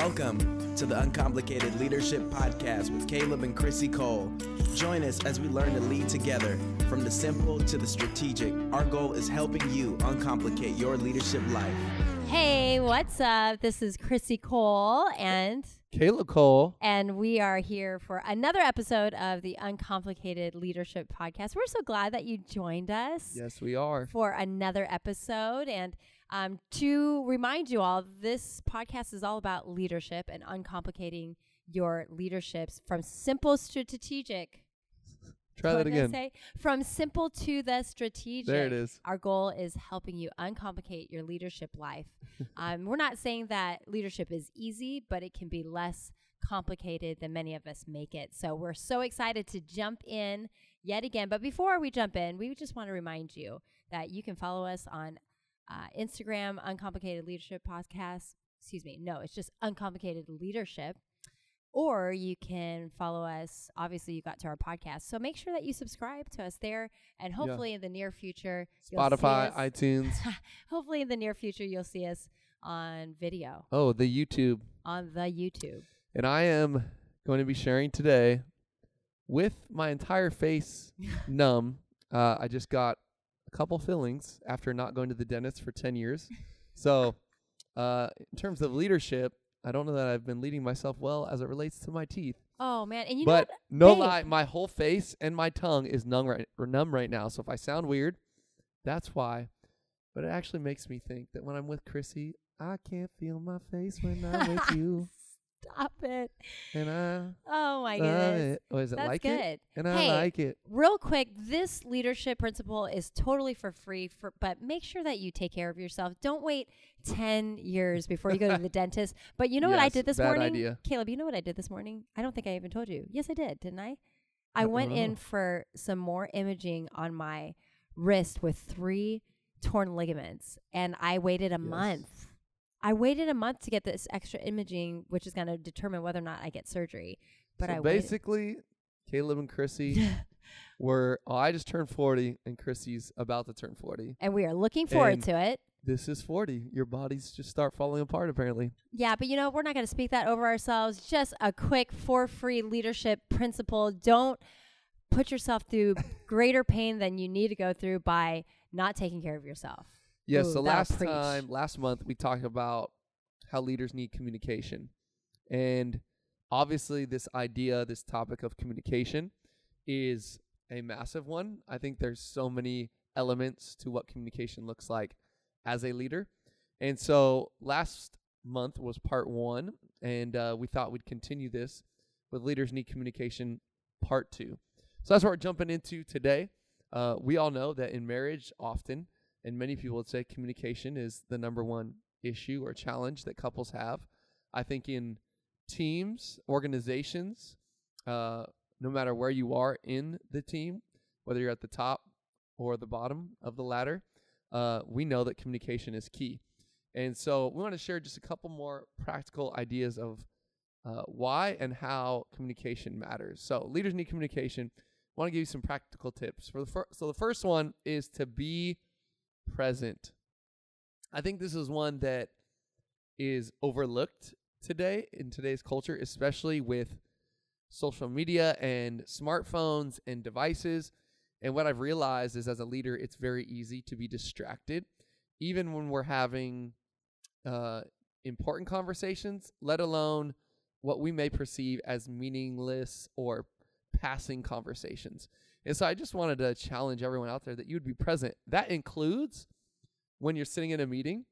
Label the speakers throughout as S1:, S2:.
S1: Welcome to the Uncomplicated Leadership Podcast with Caleb and Chrissy Cole. Join us as we learn to lead together from the simple to the strategic. Our goal is helping you uncomplicate your leadership life.
S2: Hey, what's up? This is Chrissy Cole and
S3: Caleb Cole.
S2: and we are here for another episode of the Uncomplicated Leadership Podcast. We're so glad that you joined us
S3: Yes, we are.
S2: for another episode. And um, to remind you all, this podcast is all about leadership and uncomplicating your leaderships from simple to strategic.
S3: Try
S2: What
S3: that again.
S2: say? From simple to the strategic.
S3: There it is.
S2: Our goal is helping you uncomplicate your leadership life. um, we're not saying that leadership is easy, but it can be less complicated than many of us make it. So we're so excited to jump in yet again. But before we jump in, we just want to remind you that you can follow us on uh, Instagram, Uncomplicated Leadership Podcast. Excuse me. No, it's just Uncomplicated Leadership. Or you can follow us. Obviously, you got to our podcast. So make sure that you subscribe to us there. And hopefully, in the near future, you'll see
S3: Spotify, iTunes.
S2: hopefully, in the near future, you'll see us on video
S3: Oh, the YouTube.
S2: on the YouTube.
S3: And I am going to be sharing today with my entire face numb. Uh, I just got couple fillings after not going to the dentist for 10 years. So, uh, in terms of leadership, I don't know that I've been leading myself well as it relates to my teeth.
S2: Oh man, and you
S3: but
S2: know
S3: no
S2: babe.
S3: lie, my whole face and my tongue is numb right, or numb right now. So if I sound weird, that's why. But it actually makes me think that when I'm with Chrissy, I can't feel my face when I'm with you,
S2: Stop it!
S3: and I
S2: Oh my goodness,
S3: it. Oh, it
S2: that's
S3: like
S2: good.
S3: it? And I
S2: Hey,
S3: like it.
S2: real quick, this leadership principle is totally for free. For but make sure that you take care of yourself. Don't wait ten years before you go to the dentist. But you know what I did this morning,
S3: idea.
S2: Caleb? You know what I did this morning? I don't think I even told you. Yes, I did. Didn't I? I
S3: I
S2: went in for some more imaging on my wrist with three torn ligaments, and I waited a
S3: Yes.
S2: month. I waited a month to get this extra imaging, which is going to determine whether or not I get surgery. But
S3: so
S2: I waited.
S3: basically, Caleb and Chrissy were. Oh, I just turned 40, and Chrissy's about to turn 40.
S2: and we are looking forward
S3: And-
S2: to it.
S3: This is 40. Your bodies just start falling apart, apparently.
S2: Yeah, but you know, we're not going to speak that over ourselves. Just a quick for free leadership principle. Don't put yourself through greater pain than you need to go through by not taking care of yourself.
S3: Yes.
S2: Ooh,
S3: so last
S2: preach.
S3: time, last month, we talked about how leaders need communication, and obviously, this idea, this topic of communication, is a massive one. I think there's so many elements to what communication looks like as a leader, and so last month was part one, and uh, we thought we'd continue this with leaders need communication part two. So that's what we're jumping into today. Uh, we all know that in marriage, often and many people would say communication is the number one issue or challenge that couples have. I think in teams, organizations, uh, no matter where you are in the team, whether you're at the top or the bottom of the ladder, uh, we know that communication is key. And so we want to share just a couple more practical ideas of uh, why and how communication matters. So leaders need communication. I want to give you some practical tips. For the fir- so the first one is to be present. I think this is one that is overlooked today in today's culture, especially with social media and smartphones and devices. And what I've realized is as a leader, it's very easy to be distracted, even when we're having uh, important conversations, let alone what we may perceive as meaningless or passing conversations. And so I just wanted to challenge everyone out there that you would be present. That includes when you're sitting in a meeting,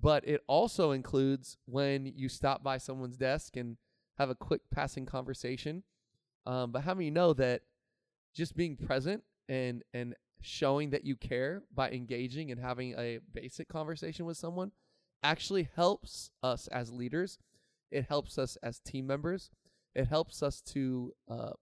S3: but it also includes when you stop by someone's desk and have a quick passing conversation. Um, but how many know that just being present and and showing that you care by engaging and having a basic conversation with someone actually helps us as leaders. It helps us as team members. It helps us to uh,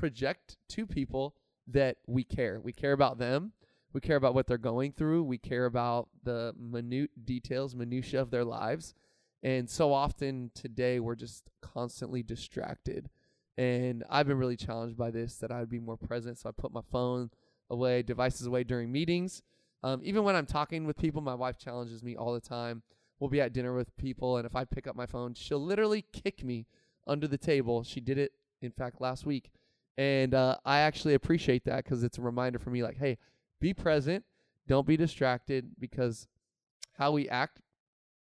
S3: project to people that we care. We care about them. We care about what they're going through. We care about the minute details, minutia of their lives. And so often today we're just constantly distracted. And I've been really challenged by this that I'd be more present. So I put my phone away, devices away during meetings. Um, even when I'm talking with people, my wife challenges me all the time. we'll be at dinner with people, and if I pick up my phone, she'll literally kick me under the table. She did it, in fact, last week, and uh, I actually appreciate that because it's a reminder for me, like, hey, be present, don't be distracted, because how we act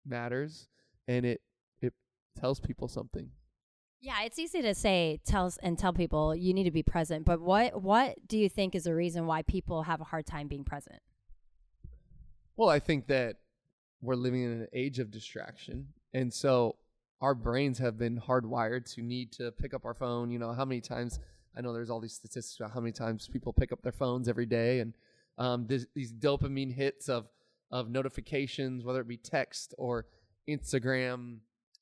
S3: matters, and it it tells people something.
S2: Yeah, it's easy to say tells and tell people you need to be present, but what what do you think is the reason why people have a hard time being present?
S3: Well, I think that we're living in an age of distraction. And so our brains have been hardwired to need to pick up our phone. You know, how many times I know there's all these statistics about how many times people pick up their phones every day and um, this, these dopamine hits of, of notifications, whether it be text or Instagram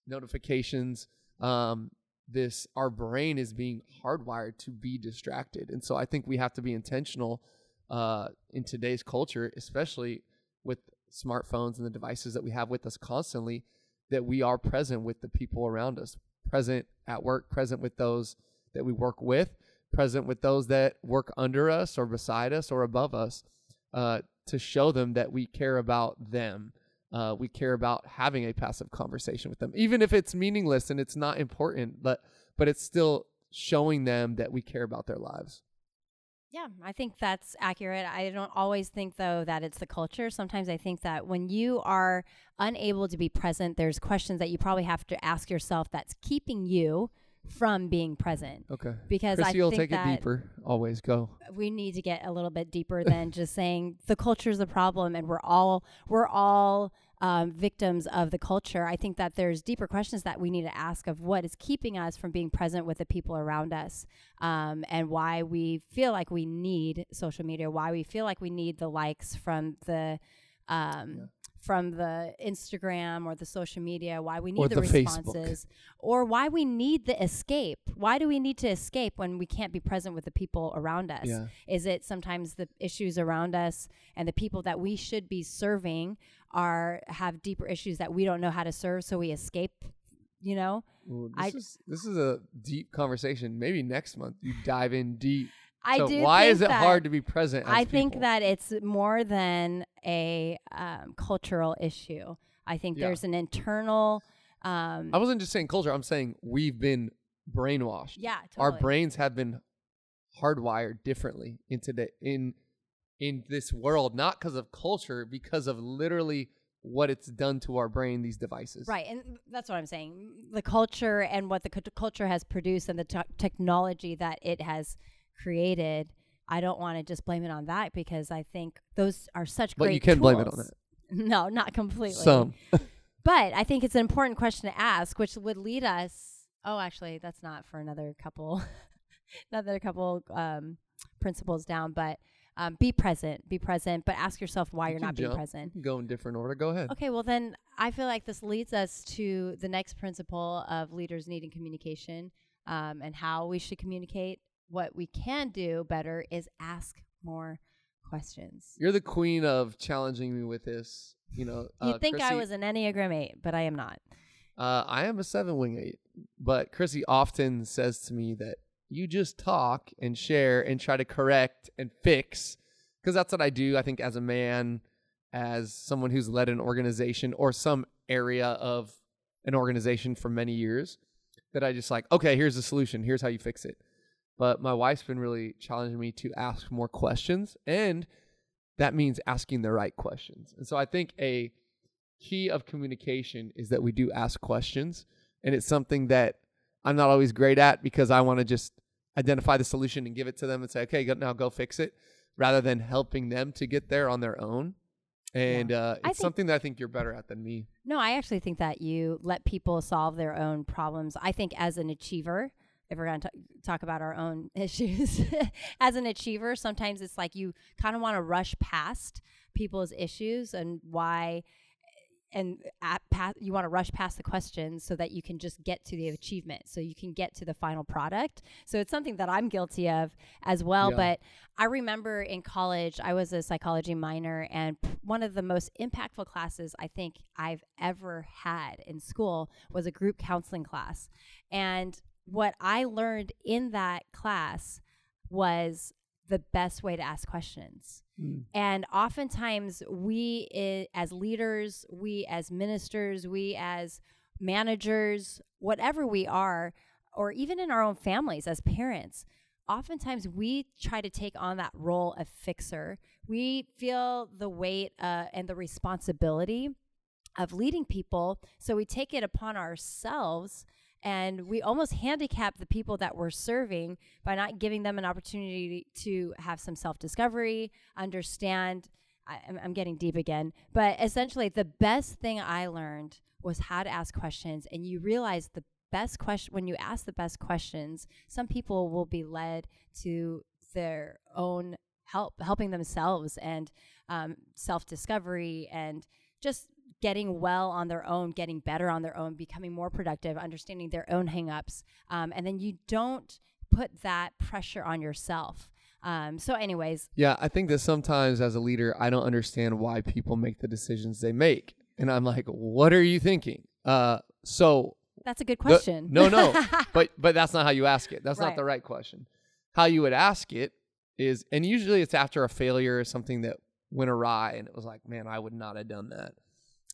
S3: notifications. Um, this, our brain is being hardwired to be distracted. And so I think we have to be intentional uh, in today's culture, especially with smartphones and the devices that we have with us constantly that we are present with the people around us, present at work, present with those that we work with, present with those that work under us or beside us or above us, uh, to show them that we care about them. Uh, we care about having a passive conversation with them, even if it's meaningless and it's not important, but but it's still showing them that we care about their lives.
S2: Yeah, I think that's accurate. I don't always think, though, that it's the culture. Sometimes I think that when you are unable to be present, there's questions that you probably have to ask yourself that's keeping you from being present.
S3: Okay.
S2: Because
S3: Chrissy
S2: I
S3: will
S2: think
S3: take it deeper. Always go.
S2: we need to get a little bit deeper than just saying the culture is the problem and we're all we're all um, victims of the culture. I think that there's deeper questions that we need to ask of what is keeping us from being present with the people around us, um, and why we feel like we need social media, why we feel like we need the likes from the. Um,
S3: Yeah.
S2: From the Instagram or the social media, why we need
S3: Or
S2: the,
S3: the
S2: responses, or why we need the escape. Why do we need to escape when we can't be present with the people around us?
S3: Yeah.
S2: Is it sometimes the issues around us and the people that we should be serving are have deeper issues that we don't know how to serve, so we escape? You know,
S3: Ooh,
S2: I-
S3: is this is a deep conversation. Maybe next month you dive in deep.
S2: I
S3: so
S2: do.
S3: why is it
S2: that-
S3: hard to be present? as
S2: I think
S3: people?
S2: that it's more than a um, cultural issue. I think
S3: Yeah.
S2: there's an internal. Um,
S3: I wasn't just saying culture. I'm saying we've been brainwashed.
S2: yeah, totally.
S3: Our brains have been hardwired differently into the in in this world, not because of culture, because of literally what it's done to our brain. These devices.
S2: Right, and that's what I'm saying. The culture and what the cult- culture has produced and the te- technology that it has created. I don't want to just blame it on that because I think those are such
S3: But
S2: great.
S3: you can blame it on
S2: tools.
S3: that.
S2: No, not completely.
S3: Some.
S2: But I think it's an important question to ask, which would lead us. Oh, actually, that's not for another couple, another couple um, principles down. But um, be present, be present, but ask yourself why
S3: You
S2: you're
S3: can
S2: not being
S3: jump.
S2: present.
S3: Go in different order. Go ahead.
S2: Okay, well then I feel like this leads us to the next principle of leaders needing communication um, and how we should communicate. What we can do better is ask more questions.
S3: You're the queen of challenging me with this. You know, uh,
S2: think I was an Enneagram 8, but I am not.
S3: Uh, I am a seven wing eight, but Chrissy often says to me that you just talk and share and try to correct and fix because that's what I do. I think as a man, as someone who's led an organization or some area of an organization for many years, that I just like, okay, here's the solution. Here's how you fix it. But my wife's been really challenging me to ask more questions, and that means asking the right questions. And so I think a key of communication is that we do ask questions and it's something that i'm not always great at because i want to just identify the solution and give it to them and say okay go, now go fix it rather than helping them to get there on their own and uh, it's
S2: think-
S3: something that i think you're better at than me
S2: No, I actually think that you let people solve their own problems. I think as an achiever, if we're going to talk about our own issues, as an achiever, sometimes it's like you kind of want to rush past people's issues and why and you want to rush past the questions so that you can just get to the achievement so you can get to the final product so it's something that i'm guilty of as well
S3: Yeah.
S2: but i remember in college i was a psychology minor and p- one of the most impactful classes i think i've ever had in school was a group counseling class and what i learned in that class was the best way to ask questions.
S3: Mm.
S2: And oftentimes, we i- as leaders, we as ministers, we as managers, whatever we are, or even in our own families as parents, oftentimes we try to take on that role of fixer. We feel the weight uh, and the responsibility of leading people. So we take it upon ourselves and we almost handicap the people that we're serving by not giving them an opportunity to have some self discovery, understand. I, I'm, I'm getting deep again, but essentially, the best thing I learned was how to ask questions. And you realize the best question, when you ask the best questions, some people will be led to their own help, helping themselves and um, self discovery and just getting well on their own, getting better on their own, becoming more productive, understanding their own hangups. Um, and then you don't put that pressure on yourself. Um, so, anyways,
S3: Yeah, I think that sometimes as a leader, I don't understand why people make the decisions they make, and I'm like, what are you thinking? Uh, so
S2: that's a good
S3: the-
S2: question.
S3: no, no, but but that's not how you ask it. That's not the right question. How you would ask it is, and usually it's after a failure or something that went awry, and it was like, man, I would not have done that.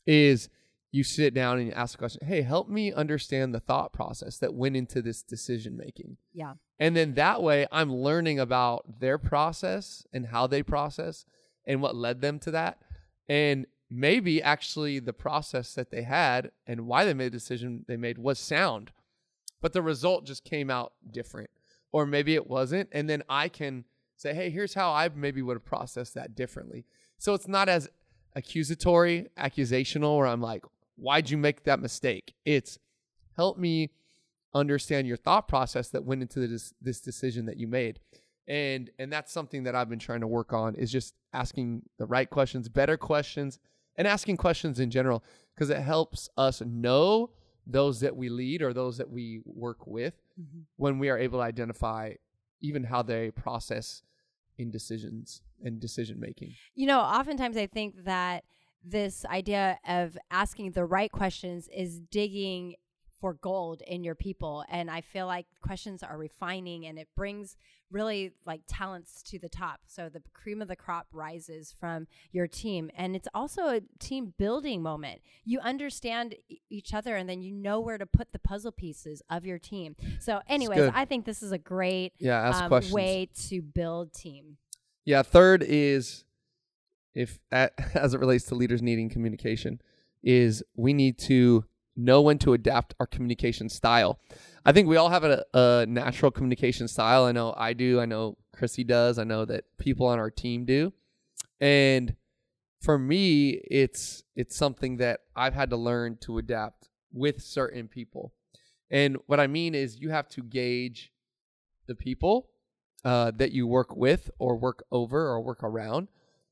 S3: Is you sit down and you ask a question, hey, help me understand the thought process that went into this decision making.
S2: yeah.
S3: And then that way I'm learning about their process and how they process and what led them to that. And maybe actually the process that they had and why they made the decision they made was sound, but the result just came out different. Or maybe it wasn't. And then I can say, hey, here's how I maybe would have processed that differently. So it's not as accusatory, accusational, where I'm like, why'd you make that mistake? It's help me understand your thought process that went into this this decision that you made and and that's something that i've been trying to work on is just asking the right questions better questions and asking questions in general because it helps us know those that we lead or those that we work with mm-hmm. when we are able to identify even how they process in decisions and decision making.
S2: You know, oftentimes I think that this idea of asking the right questions is digging for gold in your people. And I feel like questions are refining and it brings really like talents to the top. So the cream of the crop rises from your team. And it's also a team building moment. You understand e- each other and then you know where to put the puzzle pieces of your team. So, anyways. I think this is a great
S3: yeah ask
S2: um,
S3: questions
S2: way to build team.
S3: Yeah, third is if at, as it relates to leaders needing communication is we need to know when to adapt our communication style. I think we all have a, a natural communication style. I know I do. I know Chrissy does. I know that people on our team do. And for me, it's it's something that I've had to learn to adapt with certain people. And what I mean is you have to gauge the people uh, that you work with or work over or work around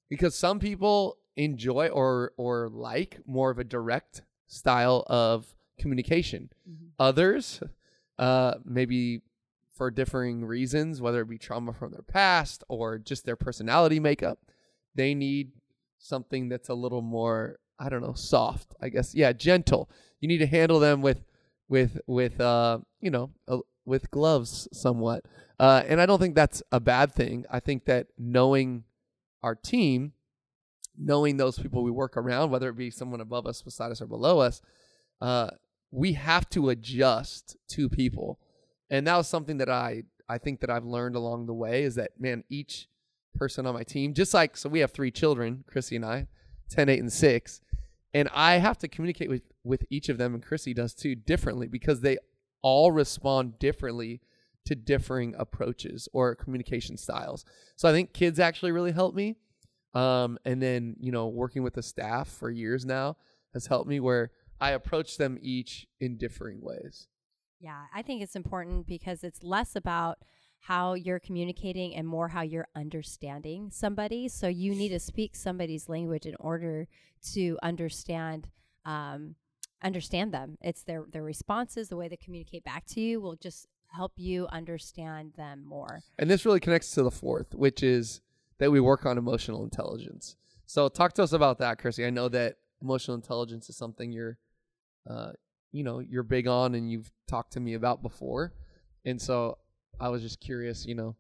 S3: because some people enjoy or or like more of a direct style of communication. Others uh maybe for differing reasons whether it be trauma from their past or just their personality makeup they need something that's a little more i don't know soft i guess. Yeah gentle. You need to handle them with with with uh you know uh, with gloves somewhat. Uh and i don't think that's a bad thing. I think that knowing our team knowing those people we work around whether it be someone above us beside us or below us uh we have to adjust to people. And that was something that i i think that i've learned along the way is that man each person on my team just like so we have three children chrissy and i 10 8 and 6 and i have to communicate with with each of them and chrissy does too differently because they all respond differently to differing approaches or communication styles. So i think kids actually really help me um, and then you know working with the staff for years now has helped me where i approach them each in differing ways
S2: Yeah, I think it's important because it's less about how you're communicating and more how you're understanding somebody. So you need to speak somebody's language in order to understand um, understand them. It's their their responses, the way they communicate back to you will just help you understand them more.
S3: And this really connects to the fourth, which is that we work on emotional intelligence. So talk to us about that, Chrissy. I know that emotional intelligence is something you're, uh, you know, you're big on, and you've talked to me about before. And so I was just curious, you know,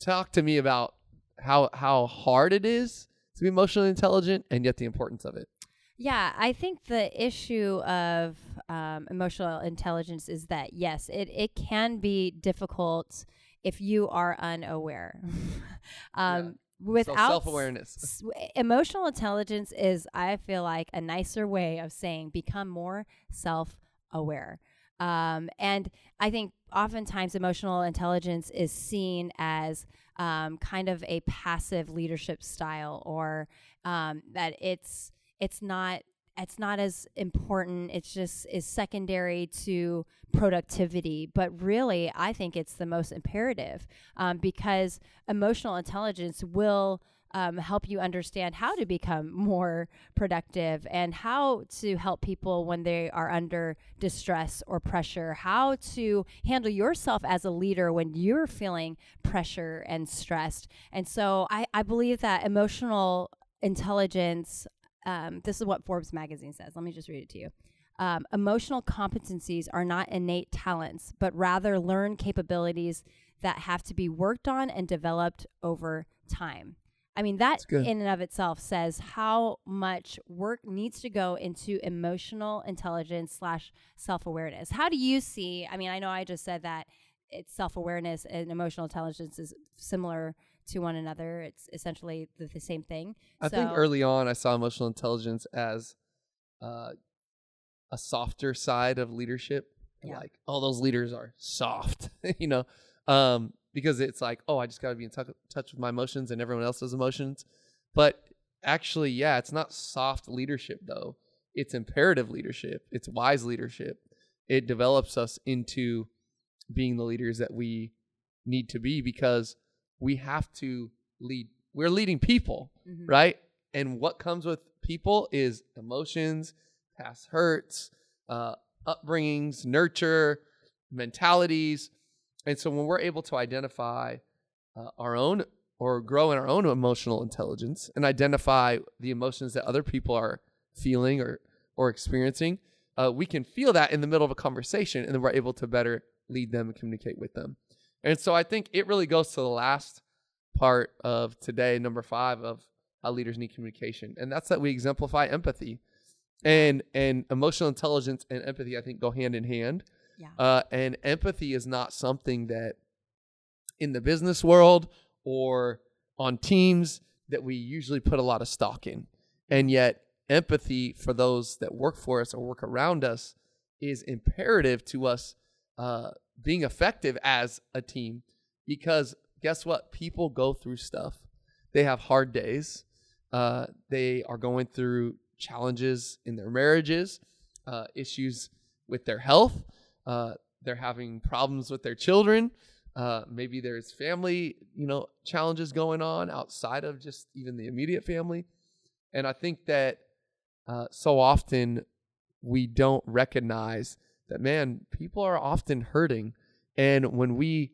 S3: talk to me about how how hard it is to be emotionally intelligent and yet the importance of it.
S2: Yeah, I think the issue of um, emotional intelligence is that yes, it it can be difficult if you are unaware. um, Without
S3: self awareness,
S2: s- emotional intelligence is, I feel like, a nicer way of saying become more self aware. Um, and I think oftentimes emotional intelligence is seen as um, kind of a passive leadership style, or um, that it's it's not it's not as important. It's just is secondary to productivity. But really, I think it's the most imperative um, because emotional intelligence will. Um, help you understand how to become more productive and how to help people when they are under distress or pressure, how to handle yourself as a leader when you're feeling pressure and stressed. And so I, I believe that emotional intelligence um, this is what Forbes magazine says. Let me just read it to you. Um, emotional competencies are not innate talents, but rather learned capabilities that have to be worked on and developed over time. I mean, that in and of itself says how much work needs to go into emotional intelligence slash self awareness. How do you see? I mean, I know I just said that it's self awareness and emotional intelligence is similar to one another. It's essentially the, the same thing.
S3: I so think early on I saw emotional intelligence as uh, a softer side of leadership. Yeah. Like, all those leaders are soft, you know, um, because it's like, oh, I just got to be in t- touch with my emotions and everyone else's emotions. But actually, yeah, it's not soft leadership though. It's imperative leadership. It's wise leadership. It develops us into being the leaders that we need to be because we have to lead. We're leading people, mm-hmm. right? And what comes with people is emotions, past hurts, uh, upbringings, nurture, mentalities. And so when we're able to identify uh, our own or grow in our own emotional intelligence and identify the emotions that other people are feeling or, or experiencing, uh, we can feel that in the middle of a conversation and then we're able to better lead them and communicate with them. And so I think it really goes to the last part of today, number five of how leaders need communication, and that's that we exemplify empathy, and and emotional intelligence and empathy. I think go hand in hand.
S2: Yeah.
S3: Uh, and empathy is not something that in the business world or on teams that we usually put a lot of stock in, and yet empathy for those that work for us or work around us is imperative to us uh, being effective as a team because guess what? People go through stuff. They have hard days. Uh, they are going through challenges in their marriages, uh, issues with their health. Uh, they're having problems with their children. Uh, maybe there's family, you know, challenges going on outside of just even the immediate family. And I think that uh, so often we don't recognize that, man, people are often hurting. And when we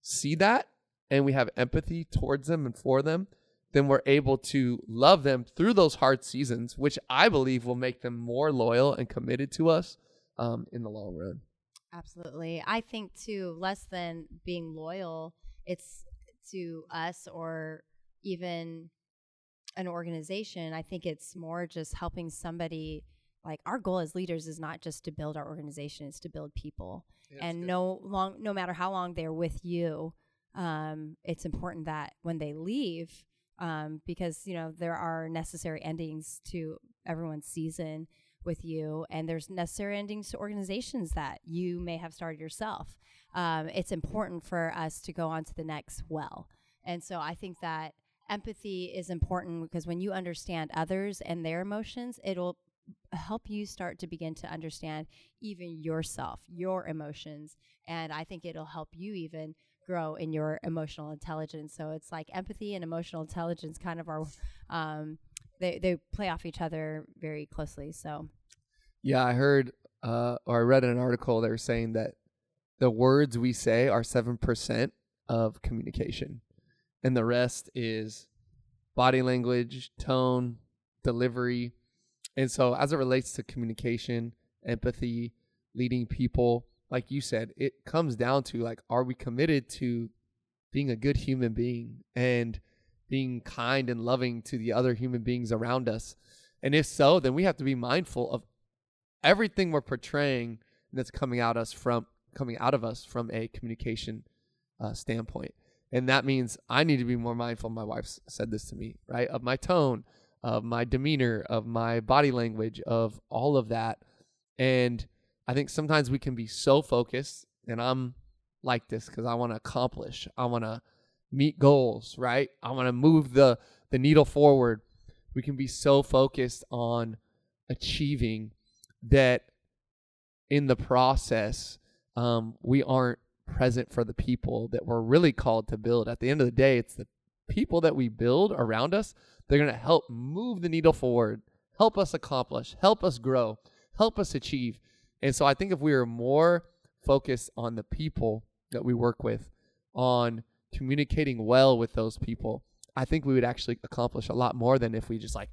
S3: see that and we have empathy towards them and for them, then we're able to love them through those hard seasons, which I believe will make them more loyal and committed to us um, in the long run.
S2: Absolutely. I think, too, less than being loyal, it's to us or even an organization. I think it's more just helping somebody like our goal as leaders is not just to build our organization it's to build people. Yeah, and no long no matter how long they're with you um, it's important that when they leave um, because you know there are necessary endings to everyone's season with you and there's necessary endings to organizations that you may have started yourself. Um, it's important for us to go on to the next well. And so i think that empathy is important because when you understand others and their emotions it'll help you start to begin to understand even yourself, your emotions. And I think it'll help you even grow in your emotional intelligence. So it's like empathy and emotional intelligence kind of are, um, they, they play off each other very closely. So,
S3: yeah, I heard uh, or I read an article they were saying that the words we say are 7% of communication, and the rest is body language, tone, delivery, and so, as it relates to communication, empathy, leading people, like you said, it comes down to like, are we committed to being a good human being and being kind and loving to the other human beings around us? And if so, then we have to be mindful of everything we're portraying that's coming out us from coming out of us from a communication uh, standpoint. And that means I need to be more mindful. My wife said this to me, right? Of my tone, of my demeanor, of my body language, of all of that. And I think sometimes we can be so focused, and I'm like this because I want to accomplish, I want to meet goals, right? I want to move the the needle forward. We can be so focused on achieving that in the process um, we aren't present for the people that we're really called to build. At the end of the day, it's the people that we build around us. They're going to help move the needle forward, help us accomplish, help us grow, help us achieve. And so I think if we are more focused on the people that we work with, on communicating well with those people, I think we would actually accomplish a lot more than if we just like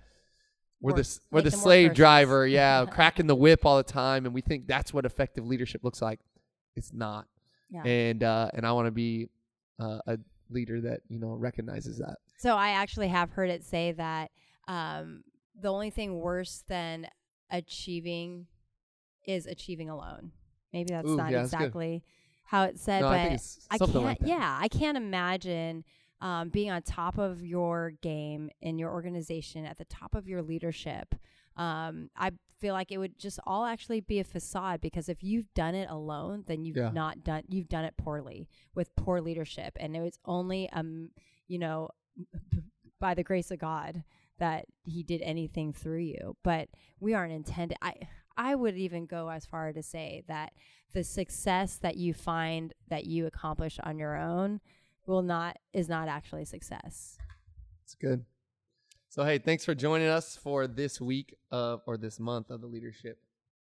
S3: we're the we're the slave driver, yeah, cracking the whip all the time, and we think that's what effective leadership looks like. It's not,
S2: Yeah.
S3: and uh, and I want to be uh, a leader that you know recognizes that.
S2: So I actually have heard it say that um, the only thing worse than achieving is achieving alone. Maybe that's
S3: Ooh,
S2: not
S3: yeah, that's
S2: exactly how it said,
S3: no,
S2: but
S3: I
S2: I can't.
S3: like.
S2: Yeah, I can't imagine um, being on top of your game in your organization, at the top of your leadership. Um, I feel like it would just all actually be a facade because if you've done it alone, then you've
S3: Yeah.
S2: not done. You've done it poorly with poor leadership, and it was only um, you know, by the grace of God that He did anything through you. But we aren't intended. I I would even go as far to say that the success that you find that you accomplish on your own will not is not actually success.
S3: It's good. So hey, thanks for joining us for this week of or this month of the Leadership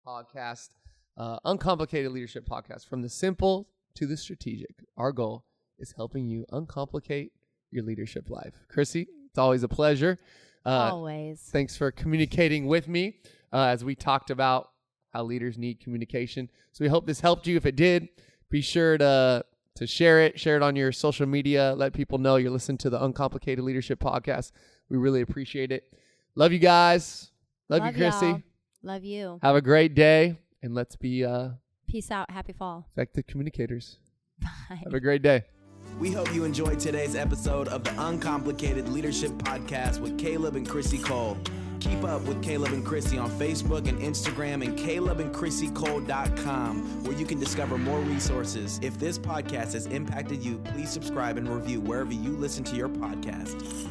S3: Podcast, uh, uncomplicated leadership podcast from the simple to the strategic. Our goal is helping you uncomplicate your leadership life. Chrissy, it's always a pleasure. Uh,
S2: Always.
S3: Thanks for communicating with me uh, as we talked about how leaders need communication. So we hope this helped you. If it did, be sure to to share it, share it on your social media, let people know you're listening to the Uncomplicated Leadership Podcast. We really appreciate it. Love you guys. Love, you, Chrissy.
S2: y'all. Love you.
S3: Have a great day, and let's be uh,
S2: Peace out. Happy fall.
S3: effective communicators.
S2: Bye.
S3: Have a great day.
S1: We hope you enjoyed today's episode of the Uncomplicated Leadership Podcast with Caleb and Chrissy Cole. Keep up with Caleb and Chrissy on Facebook and Instagram and calebandchrissycole.com where you can discover more resources. If this podcast has impacted you, please subscribe and review wherever you listen to your podcast.